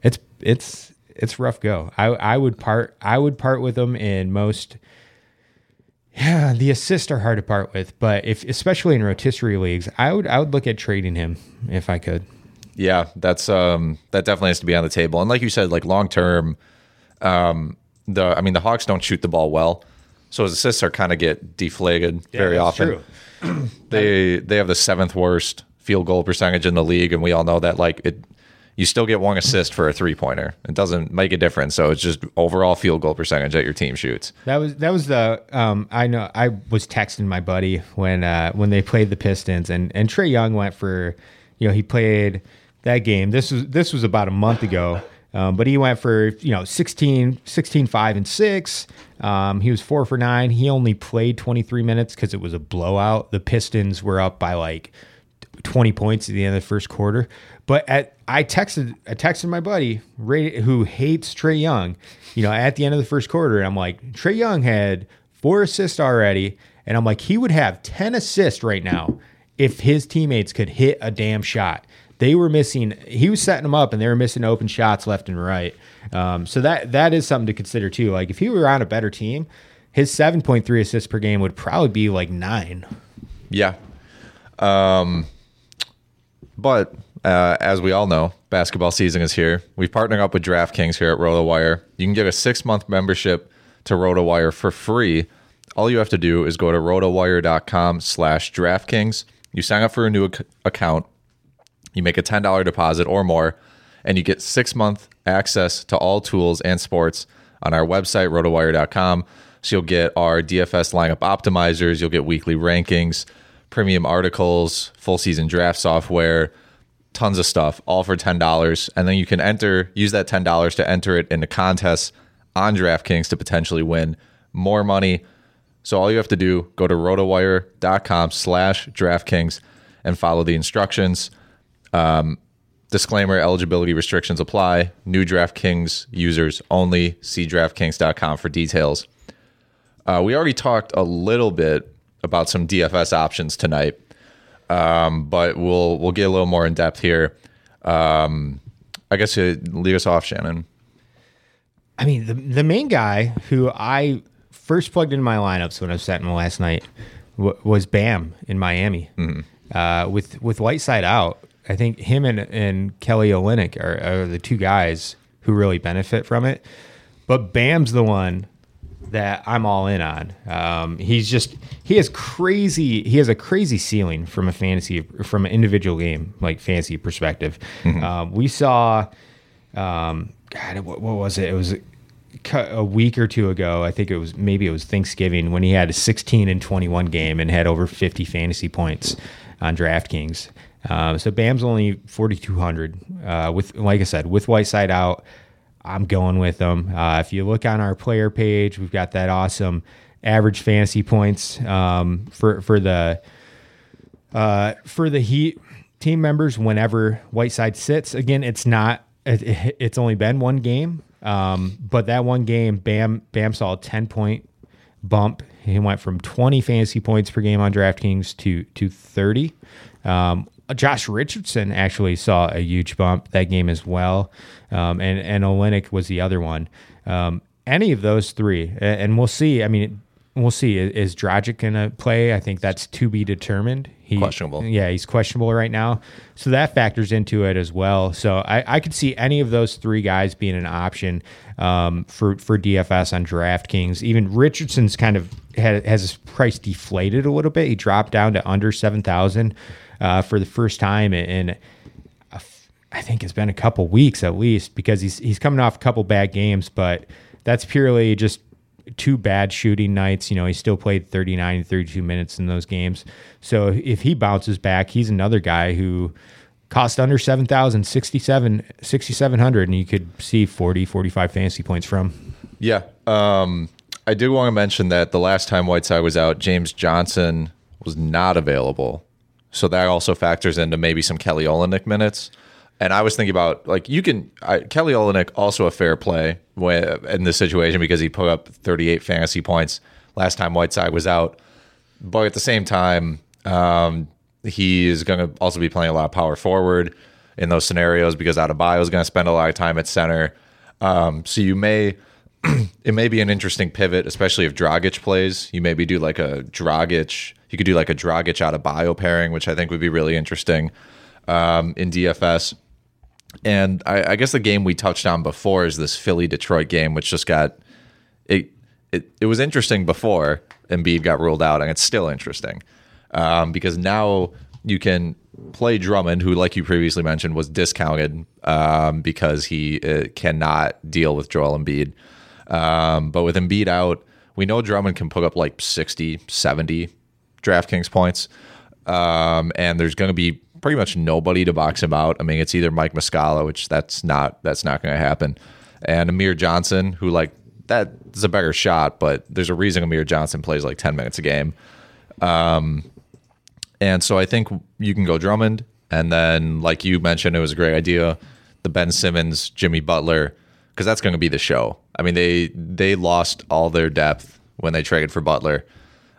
it's it's it's rough go i i would part i would part with him in most yeah the assists are hard to part with but if especially in rotisserie leagues i would i would look at trading him if i could Yeah, that's um that definitely has to be on the table. And like you said, like long term, um the I mean the Hawks don't shoot the ball well, so his assists are kind of get deflated very that's often. true. they they have the seventh worst field goal percentage in the league, and we all know that like it. You still get one assist for a three pointer. It doesn't make a difference. So it's just overall field goal percentage that your team shoots. That was that was the um, I know I was texting my buddy when uh, when they played the Pistons and and Trae Young went for you know he played that game this was this was about a month ago um, but he went for you know 16 16 5 and 6 um, he was 4 for 9 he only played 23 minutes because it was a blowout the Pistons were up by like 20 points at the end of the first quarter. But at I texted I texted my buddy Ray, who hates Trae Young, you know, at the end of the first quarter, and I'm like, Trae Young had four assists already, and I'm like, he would have 10 assists right now if his teammates could hit a damn shot. They were missing. He was setting them up, and they were missing open shots left and right. Um, so that that is something to consider too. Like if he were on a better team, his 7.3 assists per game would probably be like nine. Yeah. Um, but uh, as we all know, basketball season is here. We've partnered up with DraftKings here at RotoWire. You can get a six month membership to RotoWire for free. All you have to do is go to rotowire.com slash DraftKings. You sign up for a new ac- account. You make a $10 deposit or more, and you get six month access to all tools and sports on our website, rotowire.com. So you'll get our DFS lineup optimizers, you'll get weekly rankings, premium articles, full season draft software, tons of stuff, all for $10. And then you can enter, use that $10 to enter it into contests on DraftKings to potentially win more money. So all you have to do, go to rotowire.com slash DraftKings and follow the instructions. Um, disclaimer, eligibility restrictions apply. New DraftKings users only. See DraftKings.com for details. Uh, we already talked a little bit about some DFS options tonight, um, but we'll we'll get a little more in depth here. Um, I guess you lead us off, Shannon. I mean, the the main guy who I first plugged into my lineups when I was setting last night w- was Bam in Miami. Uh, with with Whiteside out, I think him and, and Kelly Olynyk are, are the two guys who really benefit from it. But Bam's the one that I'm all in on. Um, he's just he has crazy he has a crazy ceiling from a fantasy from an individual game like fantasy perspective. Um, we saw, um, God, what, what was it? It was a, a week or two ago. I think it was maybe it was Thanksgiving when he had a 16 and 21 game and had over 50 fantasy points on DraftKings. Um, so Bam's only 4,200. Uh, with like I said, with Whiteside out, I'm going with them. Uh, if you look on our player page, we've got that awesome average fantasy points um, for for the Uh, for the Heat team members, whenever Whiteside sits, again, it's not. It, it's only been one game, um, but that one game, Bam Bam saw a ten point bump. He went from twenty fantasy points per game on DraftKings to to thirty. Um, Josh Richardson actually saw a huge bump that game as well, um, and and Olynyk was the other one. Um, any of those three, and we'll see. I mean, we'll see. Is, is Dragic going to play? I think that's to be determined. He, Questionable. Yeah, he's questionable right now, so that factors into it as well. So I, I could see any of those three guys being an option um, for for DFS on DraftKings. Even Richardson's kind of had, has his price deflated a little bit. He dropped down to under seven thousand uh, for the first time in I think it's been a couple weeks at least because he's he's coming off a couple bad games, but that's purely just two bad shooting nights. You know, he still played 39 32 minutes in those games. So if he bounces back, he's another guy who cost under 7,000, 67 6700 and you could see 40 45 fantasy points from. Yeah. Um, I do want to mention that the last time Whiteside was out, James Johnson was not available. So that also factors into maybe some Kelly Olynyk minutes. And I was thinking about like you can I, Kelly Olynyk also a fair play when, in this situation because he put up 38 fantasy points last time Whiteside was out. But at the same time, um, he is going to also be playing a lot of power forward in those scenarios because Adebayo is going to spend a lot of time at center. Um, so you may it may be an interesting pivot, especially if Dragic plays. You maybe do like a Dragic. You could do like a Dragic Adebayo pairing, which I think would be really interesting um, in DFS. And I, I guess the game we touched on before is this Philly Detroit game, which just got it. It, it was interesting before Embiid got ruled out, and it's still interesting um, because now you can play Drummond, who, like you previously mentioned, was discounted um, because he uh, cannot deal with Joel Embiid. Um, but with Embiid out, we know Drummond can put up like 60, 70 DraftKings points. Um, and there's going to be pretty much nobody to box him out. I mean, it's either Mike Muscala, which that's not that's not going to happen, and Amir Johnson, who like that is a better shot, but there's a reason Amir Johnson plays like 10 minutes a game. Um, and so I think you can go Drummond, and then like you mentioned, it was a great idea, the Ben Simmons, Jimmy Butler, because that's going to be the show. I mean, they they lost all their depth when they traded for Butler.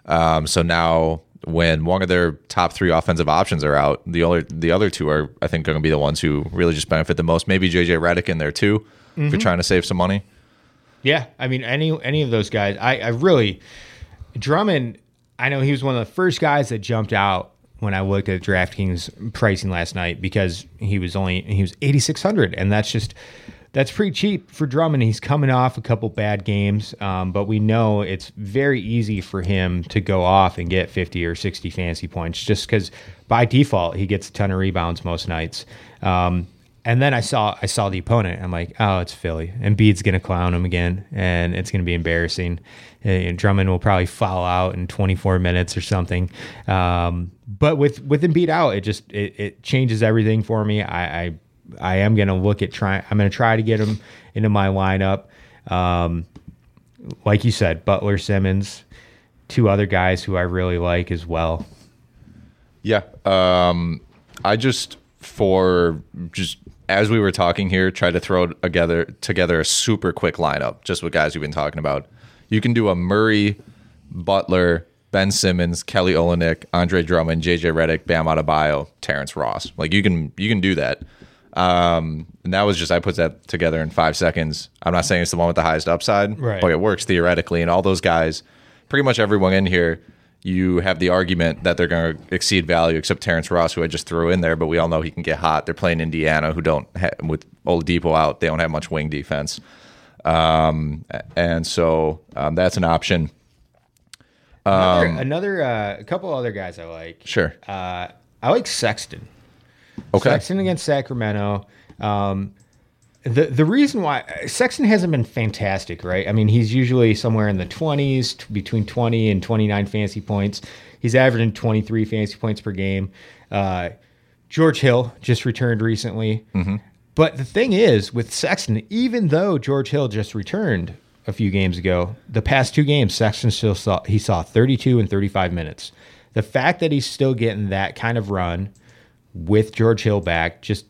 Um, so now when one of their top three offensive options are out, the other the other two are I think going to be the ones who really just benefit the most. Maybe JJ Redick in there too, if you're Mhm. trying to save some money. Yeah, I mean any any of those guys. I, I really Drummond. I know he was one of the first guys that jumped out when I looked at DraftKings pricing last night because he was only he was eighty six hundred, and that's just that's pretty cheap for Drummond. He's coming off a couple bad games, um, but we know it's very easy for him to go off and get fifty or sixty fantasy points just because by default he gets a ton of rebounds most nights. Um, and then I saw I saw the opponent. I'm like, oh, it's Philly. And Embiid's gonna clown him again, and it's gonna be embarrassing. And Drummond will probably foul out in 24 minutes or something. Um, but with with Embiid out, it just it, it changes everything for me. I, I I am gonna look at trying. I'm gonna try to get him into my lineup. Um, like you said, Butler, Simmons, two other guys who I really like as well. Yeah. Um, I just for just as we were talking here, try to throw together together a super quick lineup, just with guys we've been talking about. You can do a Murray, Butler, Ben Simmons, Kelly Olynyk, Andre Drummond, JJ Redick, Bam Adebayo, Terrence Ross. Like you can you can do that. Um, and that was just I put that together in five seconds. I'm not saying it's the one with the highest upside, Right. but it works theoretically. And all those guys, pretty much everyone in here, you have the argument that they're going to exceed value, except Terrence Ross, who I just threw in there. But we all know he can get hot. They're playing Indiana, who don't ha- with Dipo out, they don't have much wing defense. Um, and so um, that's an option. Another, Um, another uh, a couple other guys I like. Sure. Uh, I like Sexton. Okay. Sexton against Sacramento. Um, the the reason why Sexton hasn't been fantastic, right? I mean, he's usually somewhere in the twenties, t- between twenty and twenty nine fantasy points. He's averaging twenty three fantasy points per game. Uh, George Hill just returned recently. But the thing is, with Sexton, even though George Hill just returned a few games ago, the past two games, Sexton still saw he saw 32 and 35 minutes. the fact that he's still getting that kind of run with George Hill back just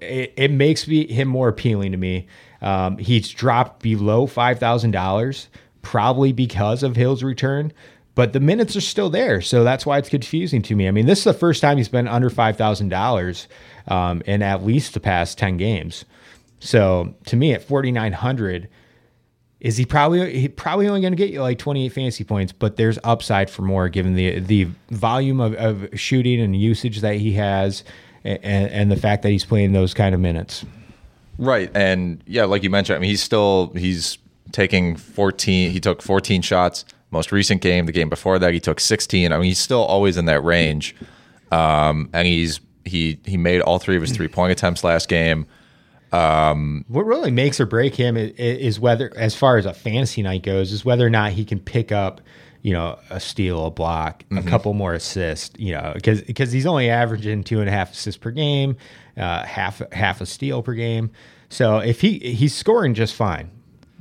it, it makes me him more appealing to me. Um, he's dropped below five thousand dollars, probably because of Hill's return, but the minutes are still there, so that's why it's confusing to me. I mean, this is the first time he's been under five thousand um, dollars in at least the past ten games. So to me, at forty nine hundred, is he probably he probably only going to get you like 28 fantasy points, but there's upside for more given the the volume of, of shooting and usage that he has, and, and the fact that he's playing those kind of minutes. Right, and yeah, like you mentioned, I mean, he's still he's taking 14. He took 14 shots. Most recent game, the game before that, he took 16. I mean, he's still always in that range, um, and he's he he made all three of his three point attempts last game. Um, what really makes or break him is, is, whether, as far as a fantasy night goes, is whether or not he can pick up, you know, a steal, a block, mm-hmm. a couple more assists. You know, because because he's only averaging two and a half assists per game, uh, half half a steal per game. So if he he's scoring just fine,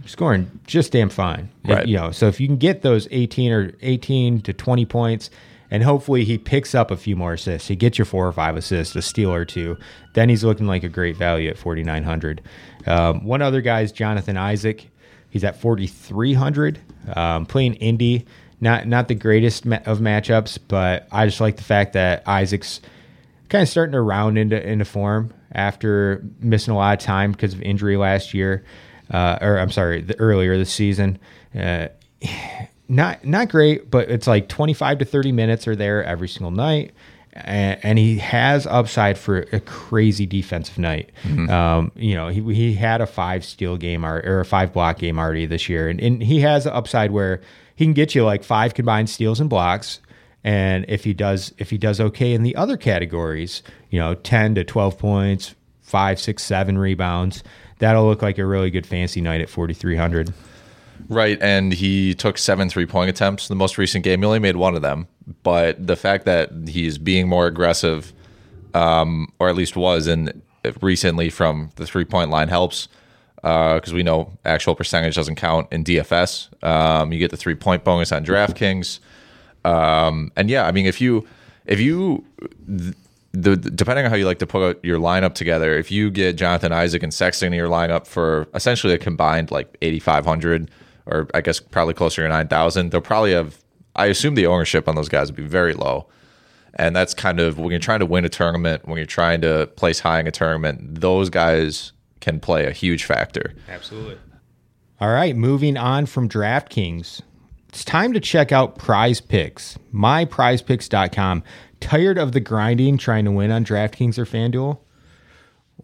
scoring just damn fine. Right. you know, so if you can get those eighteen or eighteen to twenty points and hopefully he picks up a few more assists. He gets you four or five assists, a steal or two. Then he's looking like a great value at 4,900. Um, one other guy is Jonathan Isaac. He's at 4,300, um, playing Indy. Not not the greatest of matchups, but I just like the fact that Isaac's kind of starting to round into into form after missing a lot of time because of injury last year, uh, or I'm sorry, the, earlier this season. Uh, not not great, but it's like 25 to 30 minutes are there every single night. And, and he has upside for a crazy defensive night. Mm-hmm. Um, you know, he, he had a five steal game or, or a five block game already this year, and, and he has an upside where he can get you like five combined steals and blocks. And if he does, if he does okay in the other categories, you know, 10 to 12 points, five, six, seven rebounds, that'll look like a really good fancy night at 4,300. Right, and he took seven three point attempts. The most recent game, he only made one of them. But the fact that he's being more aggressive, um, or at least was, in recently from the three point line helps because uh, we know actual percentage doesn't count in DFS. Um, you get the three point bonus on DraftKings, um, and yeah, I mean if you if you the, the, depending on how you like to put your lineup together, if you get Jonathan Isaac and Sexton in your lineup for essentially a combined like eighty five hundred or I guess probably closer to 9,000. They'll probably have, I assume the ownership on those guys would be very low. And that's kind of when you're trying to win a tournament, when you're trying to place high in a tournament, those guys can play a huge factor. Absolutely. All right, moving on from DraftKings. It's time to check out Prize Picks, myprizepicks.com. Tired of the grinding trying to win on DraftKings or FanDuel?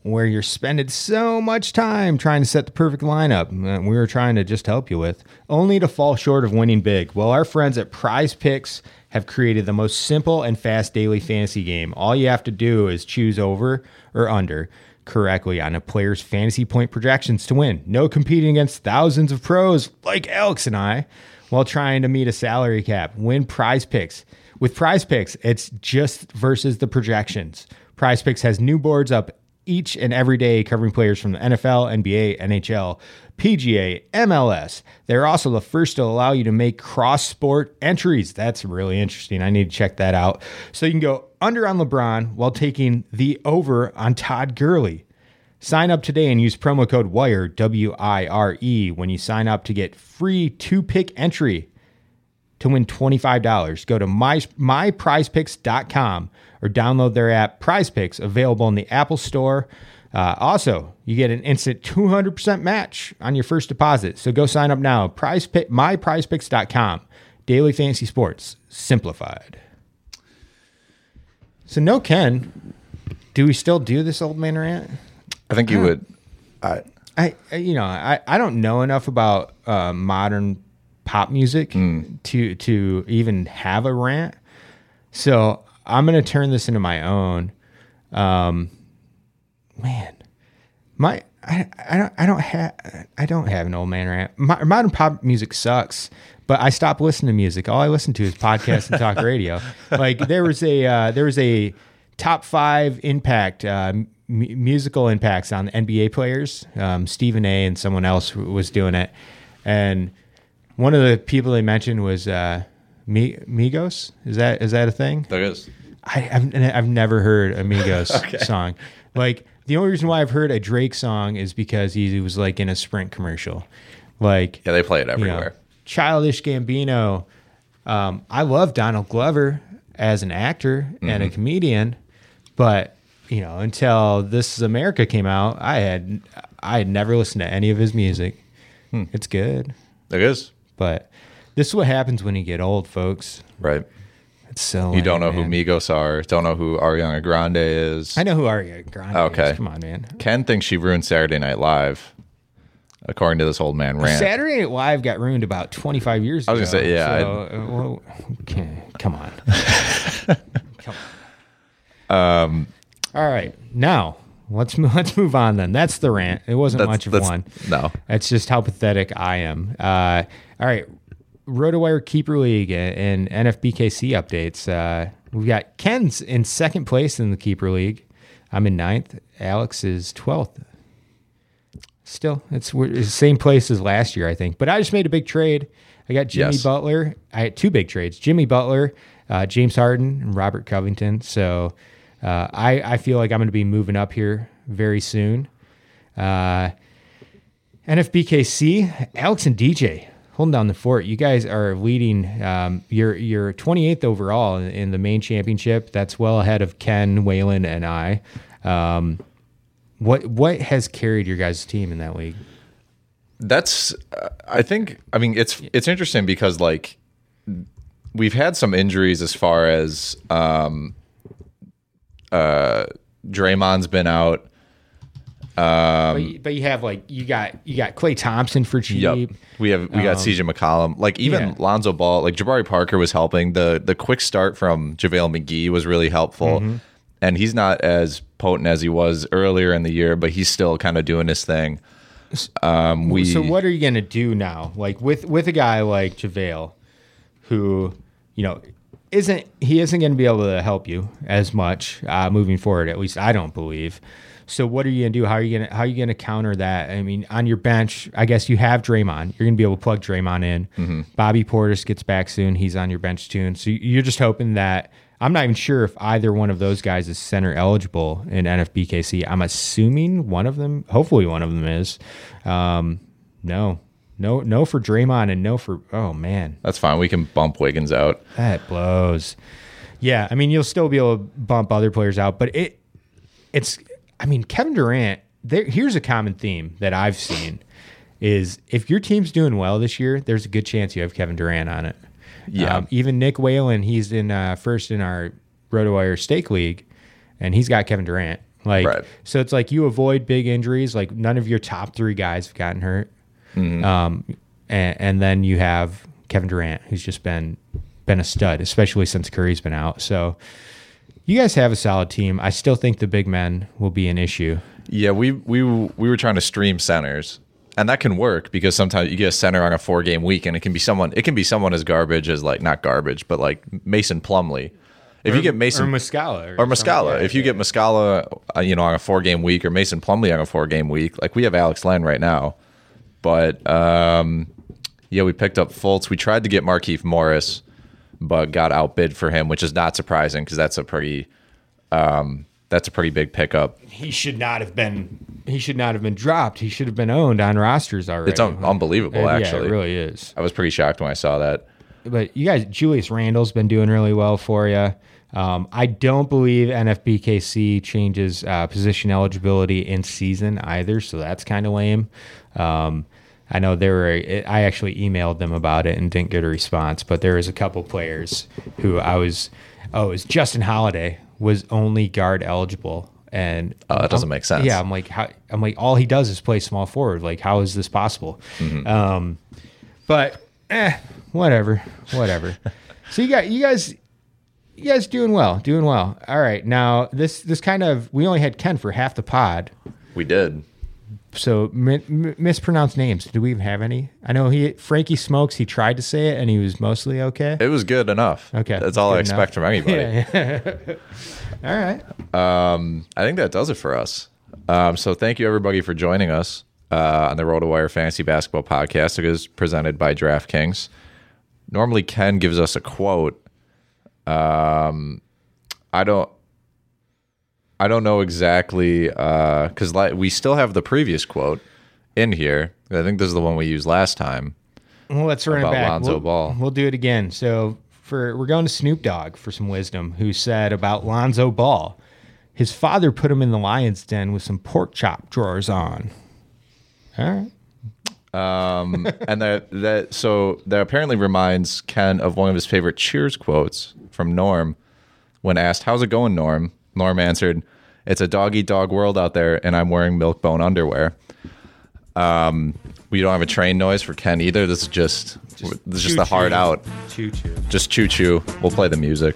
Where you're spending so much time trying to set the perfect lineup we were trying to just help you with, only to fall short of winning big. Well, our friends at Prize Picks have created the most simple and fast daily fantasy game. All you have to do is choose over or under correctly on a player's fantasy point projections to win. No competing against thousands of pros like Alex and I while trying to meet a salary cap. Win prize picks. With prize picks, it's just versus the projections. Prize Picks has new boards up each and every day covering players from the NFL, NBA, NHL, PGA, MLS. They're also the first to allow you to make cross sport entries. That's really interesting. I need to check that out. So you can go under on LeBron while taking the over on Todd Gurley. Sign up today and use promo code WIRE, W I R E, when you sign up to get free two pick entry to win $25. Go to my, myprizepicks.com or download their app, Prize Picks, available in the Apple Store. Uh, also, you get an instant 200% match on your first deposit. So go sign up now. Prize pick, myprizepicks.com. Daily fantasy sports simplified. So, no Ken, do we still do this old man rant? I think you would. I, I, you know, I, I don't know enough about uh, modern pop music mm. to to even have a rant. So I'm going to turn this into my own. Um, man, my I, I don't I don't have I don't have an old man rant. My, modern pop music sucks, but I stopped listening to music. All I listen to is podcasts and talk radio. Like there was a uh, there was a top five impact uh, m- musical impacts on NBA players. Um, Stephen A. and someone else was doing it, and one of the people they mentioned was uh, Mi- Migos is that is that a thing? There is. I, I've, I've never heard a Migos Okay. song. Like the only reason why I've heard a Drake song is because he was like in a Sprint commercial. Like Yeah, they play it you know, everywhere. Childish Gambino. Um, I love Donald Glover as an actor and Mm-hmm. a comedian, but you know, until This Is America came out, I had I had never listened to any of his music. Hmm. It's good, There is. but this is what happens when you get old, folks. Right. It's so You don't know lame, who. Migos are. Don't know who Ariana Grande is. I know who Ariana Grande is. Okay. is. Come on, man. Ken thinks she ruined Saturday Night Live, according to this old man rant. Saturday Night Live got ruined about 25 years ago. I was gonna say, yeah, So, uh, well, okay, come on. come on. Um. All right. Now, let's mo- let's move on then. That's the rant. It wasn't much of that's- one. no. That's just how pathetic I am. Uh, all right. RotoWire Keeper League and NFBKC updates. Uh, we've got Ken's in second place in the Keeper League. I'm in ninth. Alex is 12th. Still, it's, the same place as last year, I think. But I just made a big trade. I got Jimmy Yes. Butler. I had two big trades: Jimmy Butler, uh, James Harden, and Robert Covington. So uh, I I feel like I'm going to be moving up here very soon. Uh, NFBKC, Alex and DJ holding down the fort. You guys are leading. Um, you're you're 28th overall in, in the main championship. That's well ahead of Ken, Whalen, and I. Um, what what has carried your guys' team in that league? That's uh, I think I mean it's it's interesting because like we've had some injuries as far as um uh Draymond's been out. But, you, but you have like you got you got Klay Thompson for cheap. Yep. We have we got Um, CJ McCollum. Like even yeah. Lonzo Ball, like Jabari Parker was helping. The the quick start from JaVale McGee was really helpful. Mm-hmm. And he's not as potent as he was earlier in the year, but he's still kind of doing his thing. Um we so what are you gonna do now? Like with with a guy like JaVale, who you know isn't he isn't going to be able to help you as much uh, moving forward. At least I don't believe. So what are you gonna do? How are you gonna how are you gonna counter that? I mean, on your bench, I guess you have Draymond. You're gonna be able to plug Draymond in. Mm-hmm. Bobby Portis gets back soon. He's on your bench too. And so you're just hoping that I'm not even sure if either one of those guys is center eligible in NFBKC. I'm assuming one of them, hopefully one of them is. Um, no, no, no for Draymond and no for oh man, that's fine. We can bump Wiggins out. that blows. Yeah, I mean you'll still be able to bump other players out, but it it's I mean Kevin Durant. There, here's a common theme that I've seen is if your team's doing well this year, there's a good chance you have Kevin Durant on it. Yeah. Um, even Nick Whalen, he's in uh, first in our RotoWire Stake League, and he's got Kevin Durant. Like, Right. so it's like you avoid big injuries. Like none of your top three guys have gotten hurt. Um, and, and then you have Kevin Durant, who's just been been a stud, especially since Curry's been out. So you guys have a solid team. I still think the big men will be an issue. Yeah, we we we were trying to stream centers, and that can work because sometimes you get a center on a four game week, and it can be someone. It can be someone as garbage as like not garbage, but like Mason Plumlee. If you get Mason or Muscala or Muscala, if you get Muscala, uh, you know, on a four game week, or Mason Plumlee on a four game week, like we have Alex Len right now, but um, yeah, we picked up Fultz. We tried to get Markieff Morris, but got outbid for him, which is not surprising because that's a pretty um, that's a pretty big pickup. he should not have been he should not have been dropped. He should have been owned on rosters already. It's un- unbelievable, Yeah, actually. it really is. I was pretty shocked when I saw that. But you guys, Julius Randle's been doing really well for you. Um, I don't believe NFBKC changes uh, position eligibility in season either, so that's kind of lame. Um, I know there were. I actually emailed them about it and didn't get a response, but there was a couple players who I was. Oh, it was Justin Holiday was only guard eligible, and Oh, that doesn't make sense. Yeah, I'm like, how, I'm like, all he does is play small forward. Like, how is this possible? Um, but eh, whatever, whatever. so you got you guys, you guys doing well, doing well. All right, now this this kind of we only had Ken for half the pod, We did. So mi- mi- mispronounced names. Do we even have any? I know he Frankie Smokes. He tried to say it and he was mostly okay. It was good enough. Okay, That's all I good expect from anybody. All right. Um, I think that does it for us. Um, so thank you everybody for joining us uh, on the RotoWire Fantasy Basketball Podcast. It is presented by DraftKings. normally Ken gives us a quote. Um, I don't. I don't know exactly because like we still have the previous quote in here. I think this is the one we used last time. Well, let's run About it back. Lonzo we'll, Ball. We'll do it again. So for we're going to Snoop Dogg for some wisdom, who said about Lonzo Ball, his father put him in the lion's den with some pork chop drawers on. All right. Um, and that that so that apparently reminds Ken of one of his favorite Cheers quotes from Norm. When asked, "How's it going, Norm?" Norm answered, "It's a dog eat dog world out there, and I'm wearing milk bone underwear." Um, we don't have a train noise for Ken either. This is just, this is just the hard out. Choo choo. Just choo choo. We'll play the music.